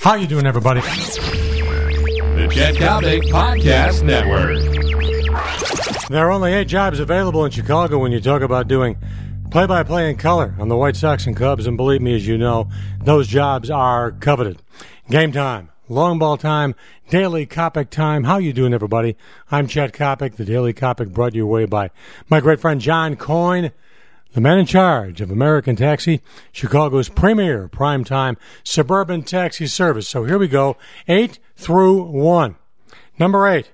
How you doing, everybody? The Chet Coppock Podcast Network. There are only eight jobs available in Chicago when you talk about doing play-by-play in color on the White Sox and Cubs, and believe me, as you know, those jobs are coveted. Game time, long ball time, daily Coppock time. How you doing, everybody? I'm Chet Coppock. The Daily Coppock brought your way by my great friend John Coyne. The man in charge of American Taxi, Chicago's premier primetime suburban taxi service. So here we go. Eight through one. Number eight,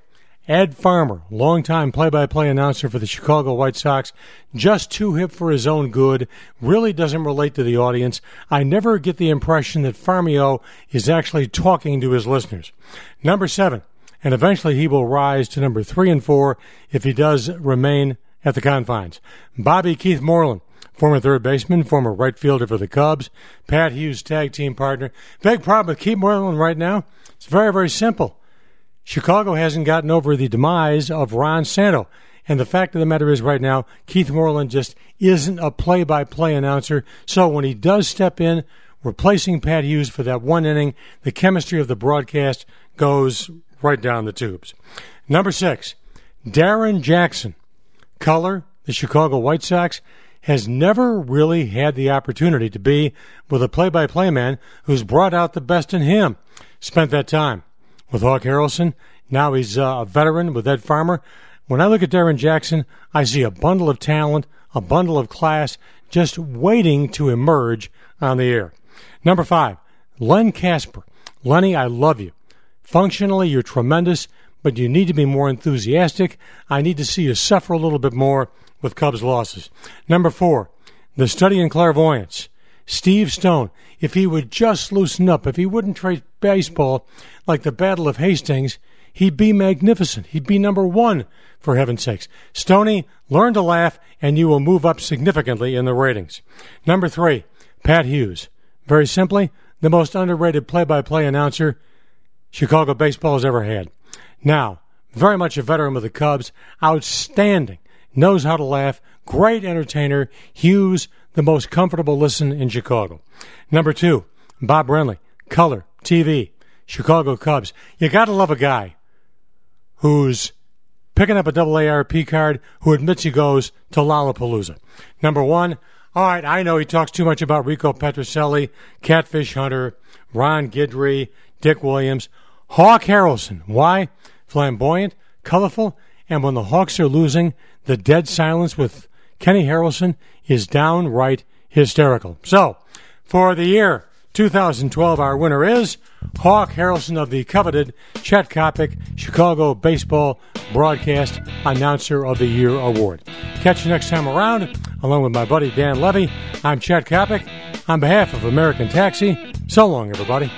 Ed Farmer, longtime play-by-play announcer for the Chicago White Sox, just too hip for his own good, really doesn't relate to the audience. I never get the impression that Farmio is actually talking to his listeners. Number seven, and eventually he will rise to number three and four if he does remain at the confines. Bobby Keith Moreland, former third baseman, former right fielder for the Cubs, Pat Hughes tag team partner. Big problem with Keith Moreland right now. It's very, very simple. Chicago hasn't gotten over the demise of Ron Santo. And the fact of the matter is, right now, Keith Moreland just isn't a play by play announcer. So when he does step in, replacing Pat Hughes for that one inning, the chemistry of the broadcast goes right down the tubes. Number six, Darrin Jackson color, the Chicago White Sox, has never really had the opportunity to be with a play by play man who's brought out the best in him. Spent that time with Hawk Harrelson. Now he's uh, a veteran with Ed Farmer. When I look at Darrin Jackson, I see a bundle of talent, a bundle of class, just waiting to emerge on the air. Number five, Len Kasper. Lenny, I love you. Functionally, you're tremendous but you need to be more enthusiastic. I need to see you suffer a little bit more with Cubs losses. Number four, the study in clairvoyance. Steve Stone, if he would just loosen up, if he wouldn't trade baseball like the Battle of Hastings, he'd be magnificent. He'd be number one, for heaven's sakes. Stony, learn to laugh, and you will move up significantly in the ratings. Number three, Pat Hughes. Very simply, the most underrated play by play announcer Chicago baseball has ever had. Now, very much a veteran with the Cubs, outstanding, knows how to laugh, great entertainer. Hughes, the most comfortable listen in Chicago. Number two, Bob Brenly, color, TV, Chicago Cubs. You gotta love a guy who's picking up a double AARP card who admits he goes to Lollapalooza. Number one, all right, I know he talks too much about Rico Petrocelli, Catfish Hunter, Ron Guidry, Dick Williams. Hawk Harrelson. Why? flamboyant, colorful, and when the Hawks are losing, the dead silence with Kenny Harrelson is downright hysterical. So, for the year 2012, our winner is Hawk Harrelson of the coveted Chet Coppock Chicago Baseball Broadcast Announcer of the Year Award. Catch you next time around, along with my buddy Dan Levy. I'm Chet Coppock. On behalf of American Taxi, so long, everybody.